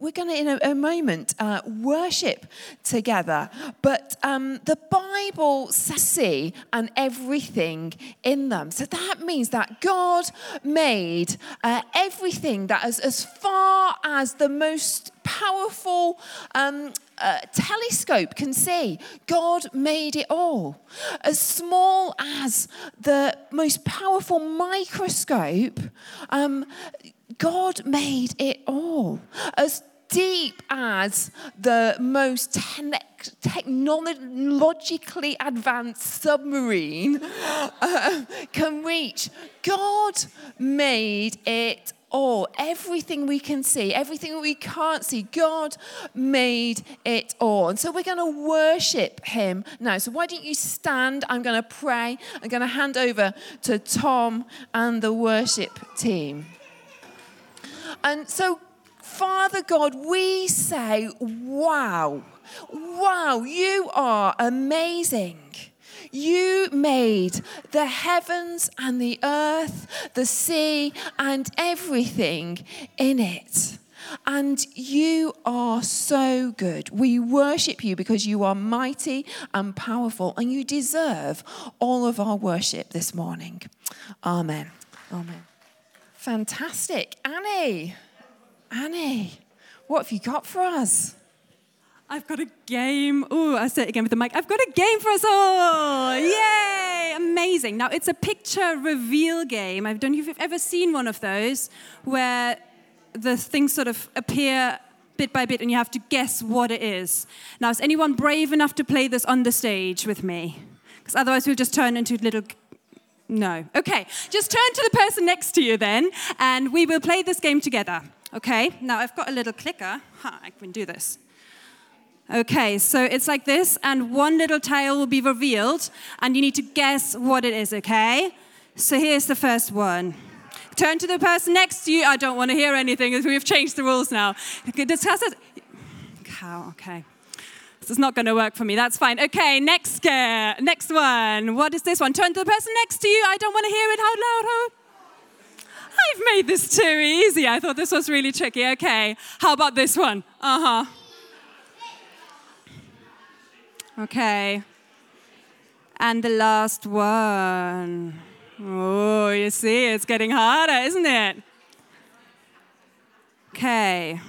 we're going to, in a, a moment, uh, worship together. But um, the Bible says see and everything in them. So that means that God made uh, everything that is as far as the most powerful um, uh, telescope can see. God made it all. As small as the most powerful microscope, um, God made it all. As deep as the most te- technologically advanced submarine uh, can reach, God made it all. Everything we can see, everything we can't see, God made it all. And so we're going to worship Him now. So why don't you stand? I'm going to pray. I'm going to hand over to Tom and the worship team. And so, Father God, we say, wow, wow, you are amazing. You made the heavens and the earth, the sea, and everything in it. And you are so good. We worship you because you are mighty and powerful, and you deserve all of our worship this morning. Amen. Amen. Fantastic. Annie, Annie, what have you got for us? I've got a game. Oh, I say it again with the mic. I've got a game for us all. Yay! Amazing. Now, it's a picture reveal game. I don't know if you've ever seen one of those where the things sort of appear bit by bit and you have to guess what it is. Now, is anyone brave enough to play this on the stage with me? Because otherwise, we'll just turn into little. No. Okay, just turn to the person next to you then, and we will play this game together. Okay, now I've got a little clicker. Ha, I can do this. Okay, so it's like this, and one little tile will be revealed, and you need to guess what it is, okay? So here's the first one. Turn to the person next to you. I don't want to hear anything, we've changed the rules now. Discuss it. Cow, okay. This is not going to work for me. That's fine. Okay, next, uh, next one. What is this one? Turn to the person next to you. I don't want to hear it out loud. I've made this too easy. I thought this was really tricky. Okay, how about this one? Uh huh. Okay. And the last one. Oh, you see, it's getting harder, isn't it? Okay.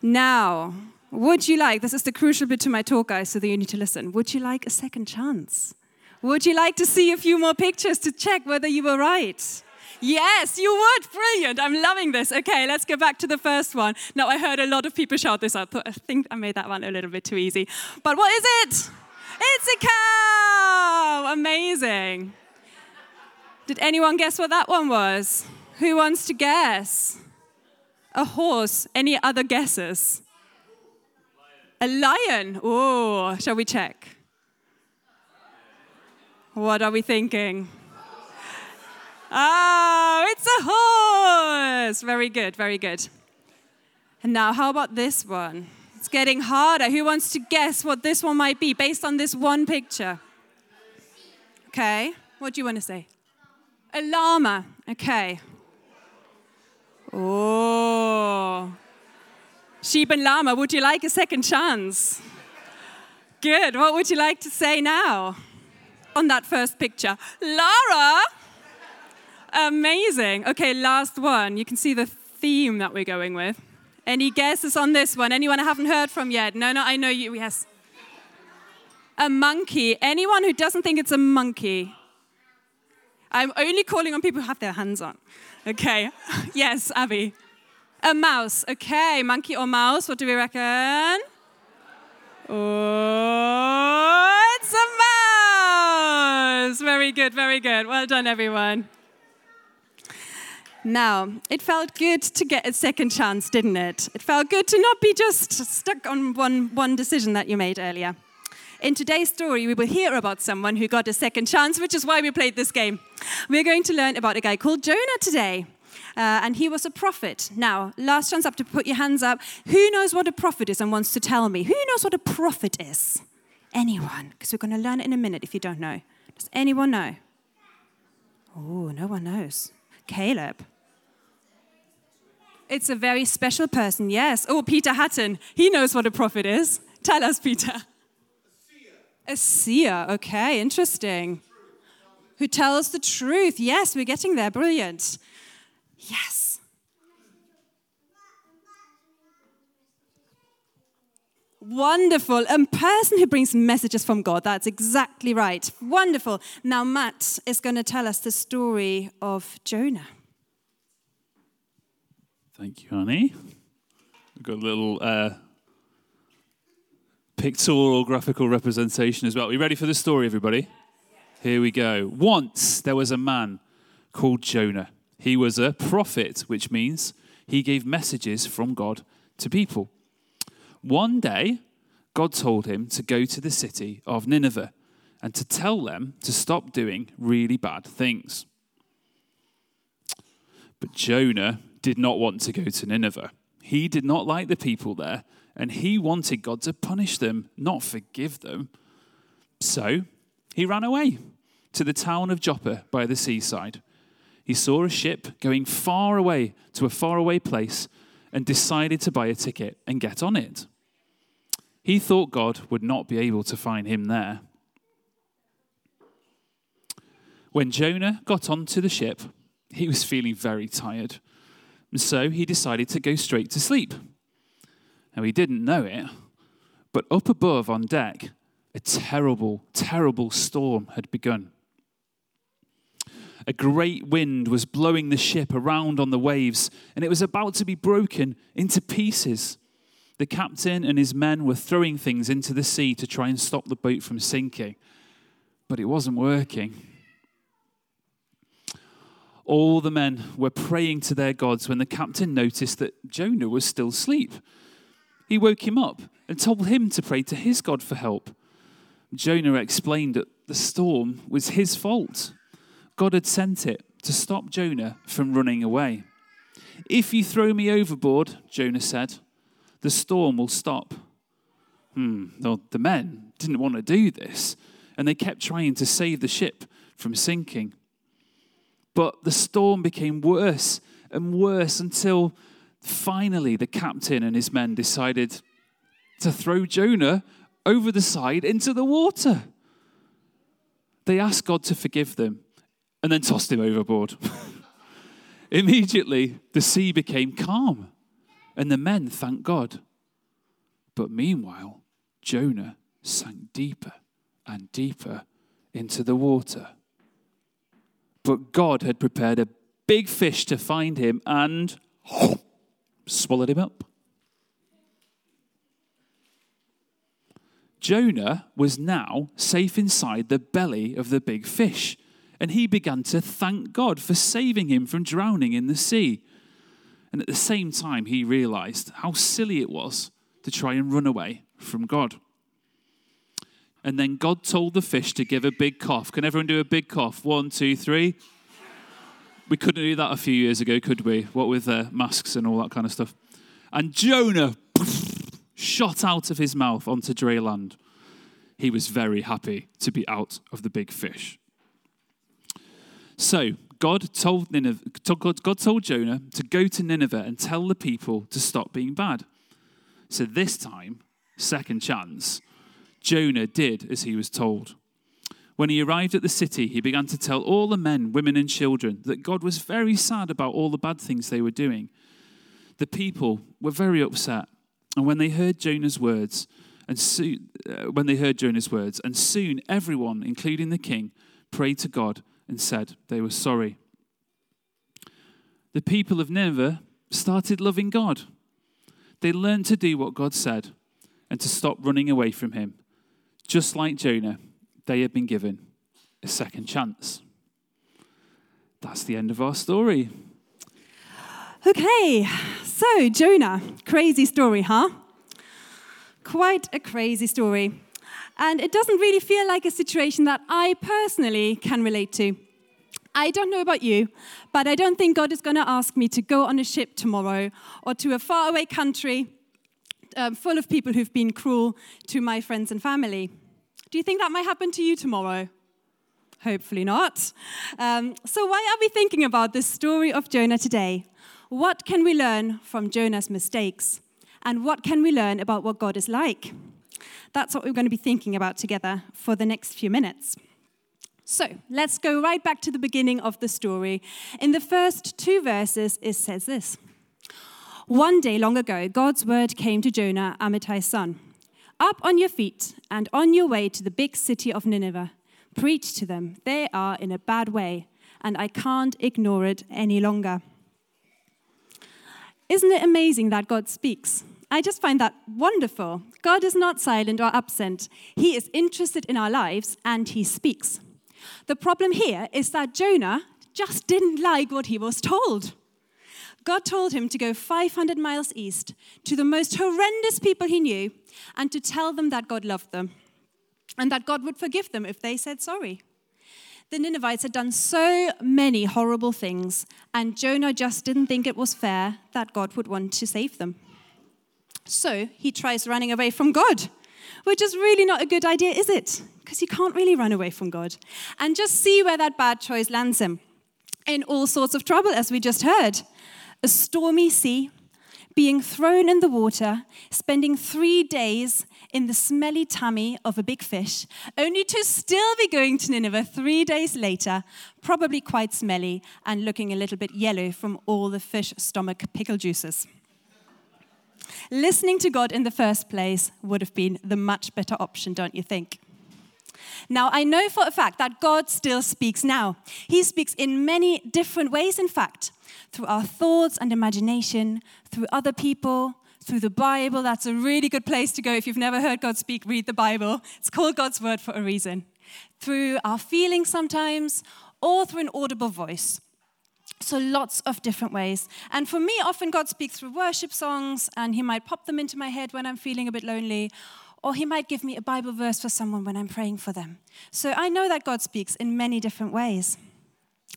Now, would you like, this is the crucial bit to my talk, guys, so that you need to listen. Would you like a second chance? Would you like to see a few more pictures to check whether you were right? Yes, you would. Brilliant. I'm loving this. Okay, let's go back to the first one. Now, I heard a lot of people shout this out. I think I made that one a little bit too easy. But what is it? It's a cow. Amazing. Did anyone guess what that one was? Who wants to guess? A horse. Any other guesses? A lion. Oh, shall we check? What are we thinking? Oh, it's a horse. Very good, very good. And now, how about this one? It's getting harder. Who wants to guess what this one might be based on this one picture? Okay, what do you want to say? A llama. Okay. Oh. Sheep and llama, would you like a second chance? Good. What would you like to say now on that first picture? Lara? Amazing. Okay, last one. You can see the theme that we're going with. Any guesses on this one? Anyone I haven't heard from yet? No, no, I know you. Yes. A monkey. Anyone who doesn't think it's a monkey? I'm only calling on people who have their hands on. Okay. yes, Abby. A mouse. Okay, monkey or mouse? What do we reckon? Oh, it's a mouse. Very good, very good. Well done, everyone. Now, it felt good to get a second chance, didn't it? It felt good to not be just stuck on one, one decision that you made earlier. In today's story, we will hear about someone who got a second chance, which is why we played this game. We're going to learn about a guy called Jonah today. Uh, and he was a prophet. Now, last chance up to put your hands up. Who knows what a prophet is and wants to tell me? Who knows what a prophet is? Anyone? Because we're going to learn it in a minute if you don't know. Does anyone know? Oh, no one knows. Caleb. It's a very special person, yes. Oh, Peter Hutton, He knows what a prophet is. Tell us, Peter. A seer. A seer. Okay, interesting. Who tells the truth. Yes, we're getting there. Brilliant. Yes. Wonderful. A person who brings messages from God. That's exactly right. Wonderful. Now, Matt is going to tell us the story of Jonah. Thank you, honey. We've got a little uh, pictorial graphical representation as well. Are you ready for the story, everybody? Here we go. Once there was a man called Jonah. He was a prophet, which means he gave messages from God to people. One day, God told him to go to the city of Nineveh and to tell them to stop doing really bad things. But Jonah did not want to go to Nineveh. He did not like the people there, and he wanted God to punish them, not forgive them. So he ran away to the town of Joppa by the seaside. He saw a ship going far away to a faraway place and decided to buy a ticket and get on it. He thought God would not be able to find him there. When Jonah got onto the ship, he was feeling very tired. And so he decided to go straight to sleep. Now, he didn't know it, but up above on deck, a terrible, terrible storm had begun. A great wind was blowing the ship around on the waves, and it was about to be broken into pieces. The captain and his men were throwing things into the sea to try and stop the boat from sinking, but it wasn't working. All the men were praying to their gods when the captain noticed that Jonah was still asleep. He woke him up and told him to pray to his God for help. Jonah explained that the storm was his fault. God had sent it to stop Jonah from running away. If you throw me overboard, Jonah said, the storm will stop. Hmm, well, the men didn't want to do this, and they kept trying to save the ship from sinking. But the storm became worse and worse until finally the captain and his men decided to throw Jonah over the side into the water. They asked God to forgive them and then tossed him overboard. Immediately, the sea became calm and the men thanked God. But meanwhile, Jonah sank deeper and deeper into the water. But God had prepared a big fish to find him and swallowed him up. Jonah was now safe inside the belly of the big fish, and he began to thank God for saving him from drowning in the sea. And at the same time, he realized how silly it was to try and run away from God. And then God told the fish to give a big cough. Can everyone do a big cough? One, two, three. We couldn't do that a few years ago, could we? What with uh, masks and all that kind of stuff. And Jonah shot out of his mouth onto dry land. He was very happy to be out of the big fish. So God told Nineveh, God told Jonah to go to Nineveh and tell the people to stop being bad. So this time, second chance, Jonah did as he was told. When he arrived at the city, he began to tell all the men, women, and children that God was very sad about all the bad things they were doing. The people were very upset, and when they heard Jonah's words, and soon, uh, when they heard Jonah's words, and soon everyone, including the king, prayed to God and said they were sorry. The people of Nineveh started loving God. They learned to do what God said and to stop running away from Him. Just like Jonah, they had been given a second chance. That's the end of our story. Okay, so Jonah, crazy story, huh? Quite a crazy story. And it doesn't really feel like a situation that I personally can relate to. I don't know about you, but I don't think God is going to ask me to go on a ship tomorrow or to a faraway country um, full of people who've been cruel to my friends and family. Do you think that might happen to you tomorrow? Hopefully not. Um, so, why are we thinking about this story of Jonah today? What can we learn from Jonah's mistakes? And what can we learn about what God is like? That's what we're going to be thinking about together for the next few minutes. So let's go right back to the beginning of the story. In the first two verses, it says this One day long ago, God's word came to Jonah, Amittai's son Up on your feet and on your way to the big city of Nineveh. Preach to them. They are in a bad way, and I can't ignore it any longer. Isn't it amazing that God speaks? I just find that wonderful. God is not silent or absent. He is interested in our lives and he speaks. The problem here is that Jonah just didn't like what he was told. God told him to go 500 miles east to the most horrendous people he knew and to tell them that God loved them and that God would forgive them if they said sorry. The Ninevites had done so many horrible things, and Jonah just didn't think it was fair that God would want to save them. So he tries running away from God, which is really not a good idea, is it? Because you can't really run away from God. And just see where that bad choice lands him in all sorts of trouble, as we just heard. A stormy sea, being thrown in the water, spending three days in the smelly tummy of a big fish, only to still be going to Nineveh three days later, probably quite smelly and looking a little bit yellow from all the fish stomach pickle juices. Listening to God in the first place would have been the much better option, don't you think? Now, I know for a fact that God still speaks now. He speaks in many different ways, in fact, through our thoughts and imagination, through other people, through the Bible. That's a really good place to go. If you've never heard God speak, read the Bible. It's called God's Word for a reason. Through our feelings sometimes, or through an audible voice. So, lots of different ways. And for me, often God speaks through worship songs, and He might pop them into my head when I'm feeling a bit lonely, or He might give me a Bible verse for someone when I'm praying for them. So, I know that God speaks in many different ways.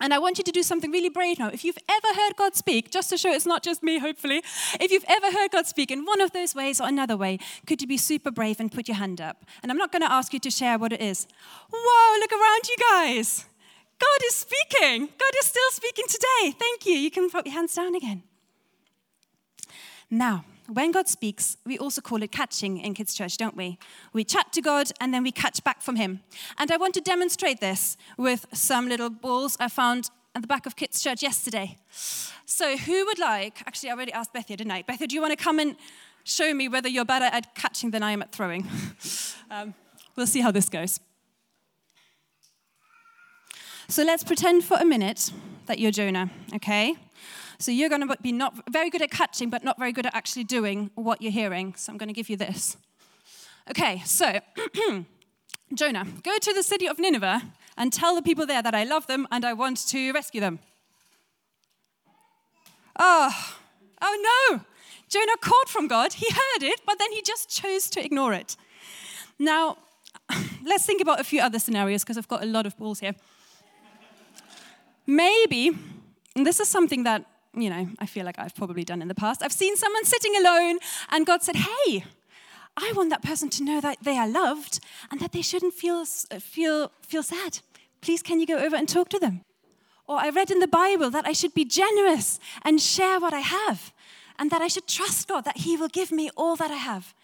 And I want you to do something really brave now. If you've ever heard God speak, just to show it's not just me, hopefully, if you've ever heard God speak in one of those ways or another way, could you be super brave and put your hand up? And I'm not going to ask you to share what it is. Whoa, look around you guys. God is speaking. God is still speaking today. Thank you. You can put your hands down again. Now, when God speaks, we also call it catching in Kids Church, don't we? We chat to God and then we catch back from Him. And I want to demonstrate this with some little balls I found at the back of Kids Church yesterday. So, who would like, actually, I already asked Bethia, didn't I? Bethia, do you want to come and show me whether you're better at catching than I am at throwing? um, we'll see how this goes. So let's pretend for a minute that you're Jonah, okay? So you're going to be not very good at catching, but not very good at actually doing what you're hearing. So I'm going to give you this. Okay, so Jonah, go to the city of Nineveh and tell the people there that I love them and I want to rescue them. Oh, oh no! Jonah called from God. He heard it, but then he just chose to ignore it. Now, let's think about a few other scenarios because I've got a lot of balls here. Maybe, and this is something that, you know, I feel like I've probably done in the past. I've seen someone sitting alone and God said, hey, I want that person to know that they are loved and that they shouldn't feel, uh, feel, feel sad. Please, can you go over and talk to them? Or I read in the Bible that I should be generous and share what I have, and that I should trust God that He will give me all that I have.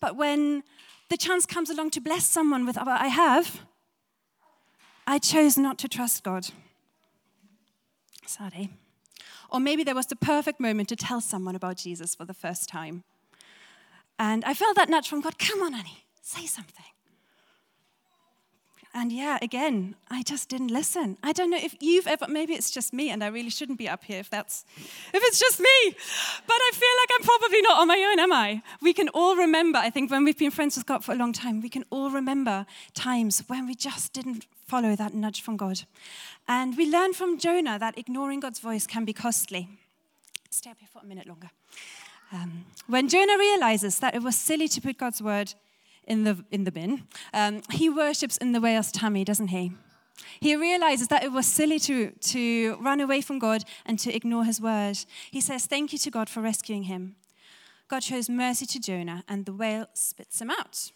But when the chance comes along to bless someone with what I have, I chose not to trust God. Sorry. Or maybe there was the perfect moment to tell someone about Jesus for the first time. And I felt that nudge from God come on, honey, say something. And yeah, again, I just didn't listen. I don't know if you've ever, maybe it's just me, and I really shouldn't be up here if that's, if it's just me. But I feel like I'm probably not on my own, am I? We can all remember, I think when we've been friends with God for a long time, we can all remember times when we just didn't follow that nudge from God. And we learn from Jonah that ignoring God's voice can be costly. Stay up here for a minute longer. Um, when Jonah realizes that it was silly to put God's word in the, in the bin. Um, he worships in the whale's tummy, doesn't he? He realizes that it was silly to, to run away from God and to ignore his word. He says, Thank you to God for rescuing him. God shows mercy to Jonah, and the whale spits him out.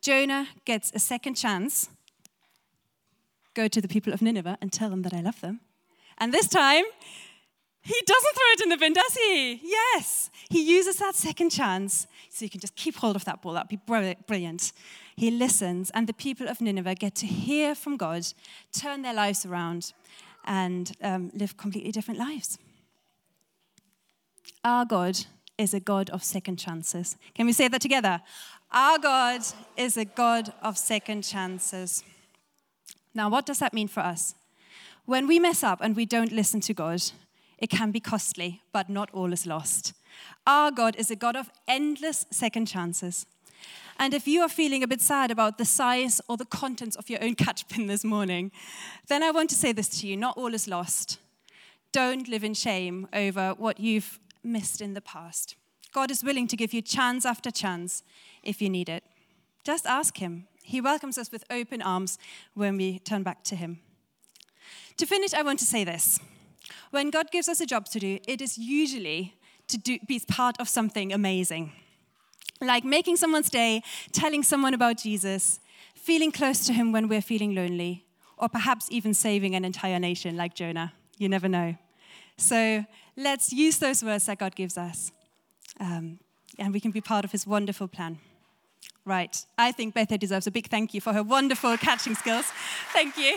Jonah gets a second chance. Go to the people of Nineveh and tell them that I love them. And this time, He doesn't throw it in the bin, does he? Yes. He uses that second chance so you can just keep hold of that ball. That'd be brilliant. He listens, and the people of Nineveh get to hear from God, turn their lives around, and um, live completely different lives. Our God is a God of second chances. Can we say that together? Our God is a God of second chances. Now, what does that mean for us? When we mess up and we don't listen to God, it can be costly, but not all is lost. Our God is a God of endless second chances. And if you are feeling a bit sad about the size or the contents of your own catch bin this morning, then I want to say this to you not all is lost. Don't live in shame over what you've missed in the past. God is willing to give you chance after chance if you need it. Just ask Him. He welcomes us with open arms when we turn back to Him. To finish, I want to say this. When God gives us a job to do, it is usually to do, be part of something amazing. Like making someone's day, telling someone about Jesus, feeling close to him when we're feeling lonely, or perhaps even saving an entire nation like Jonah. You never know. So let's use those words that God gives us, um, and we can be part of his wonderful plan. Right. I think Betha deserves a big thank you for her wonderful catching skills. Thank you.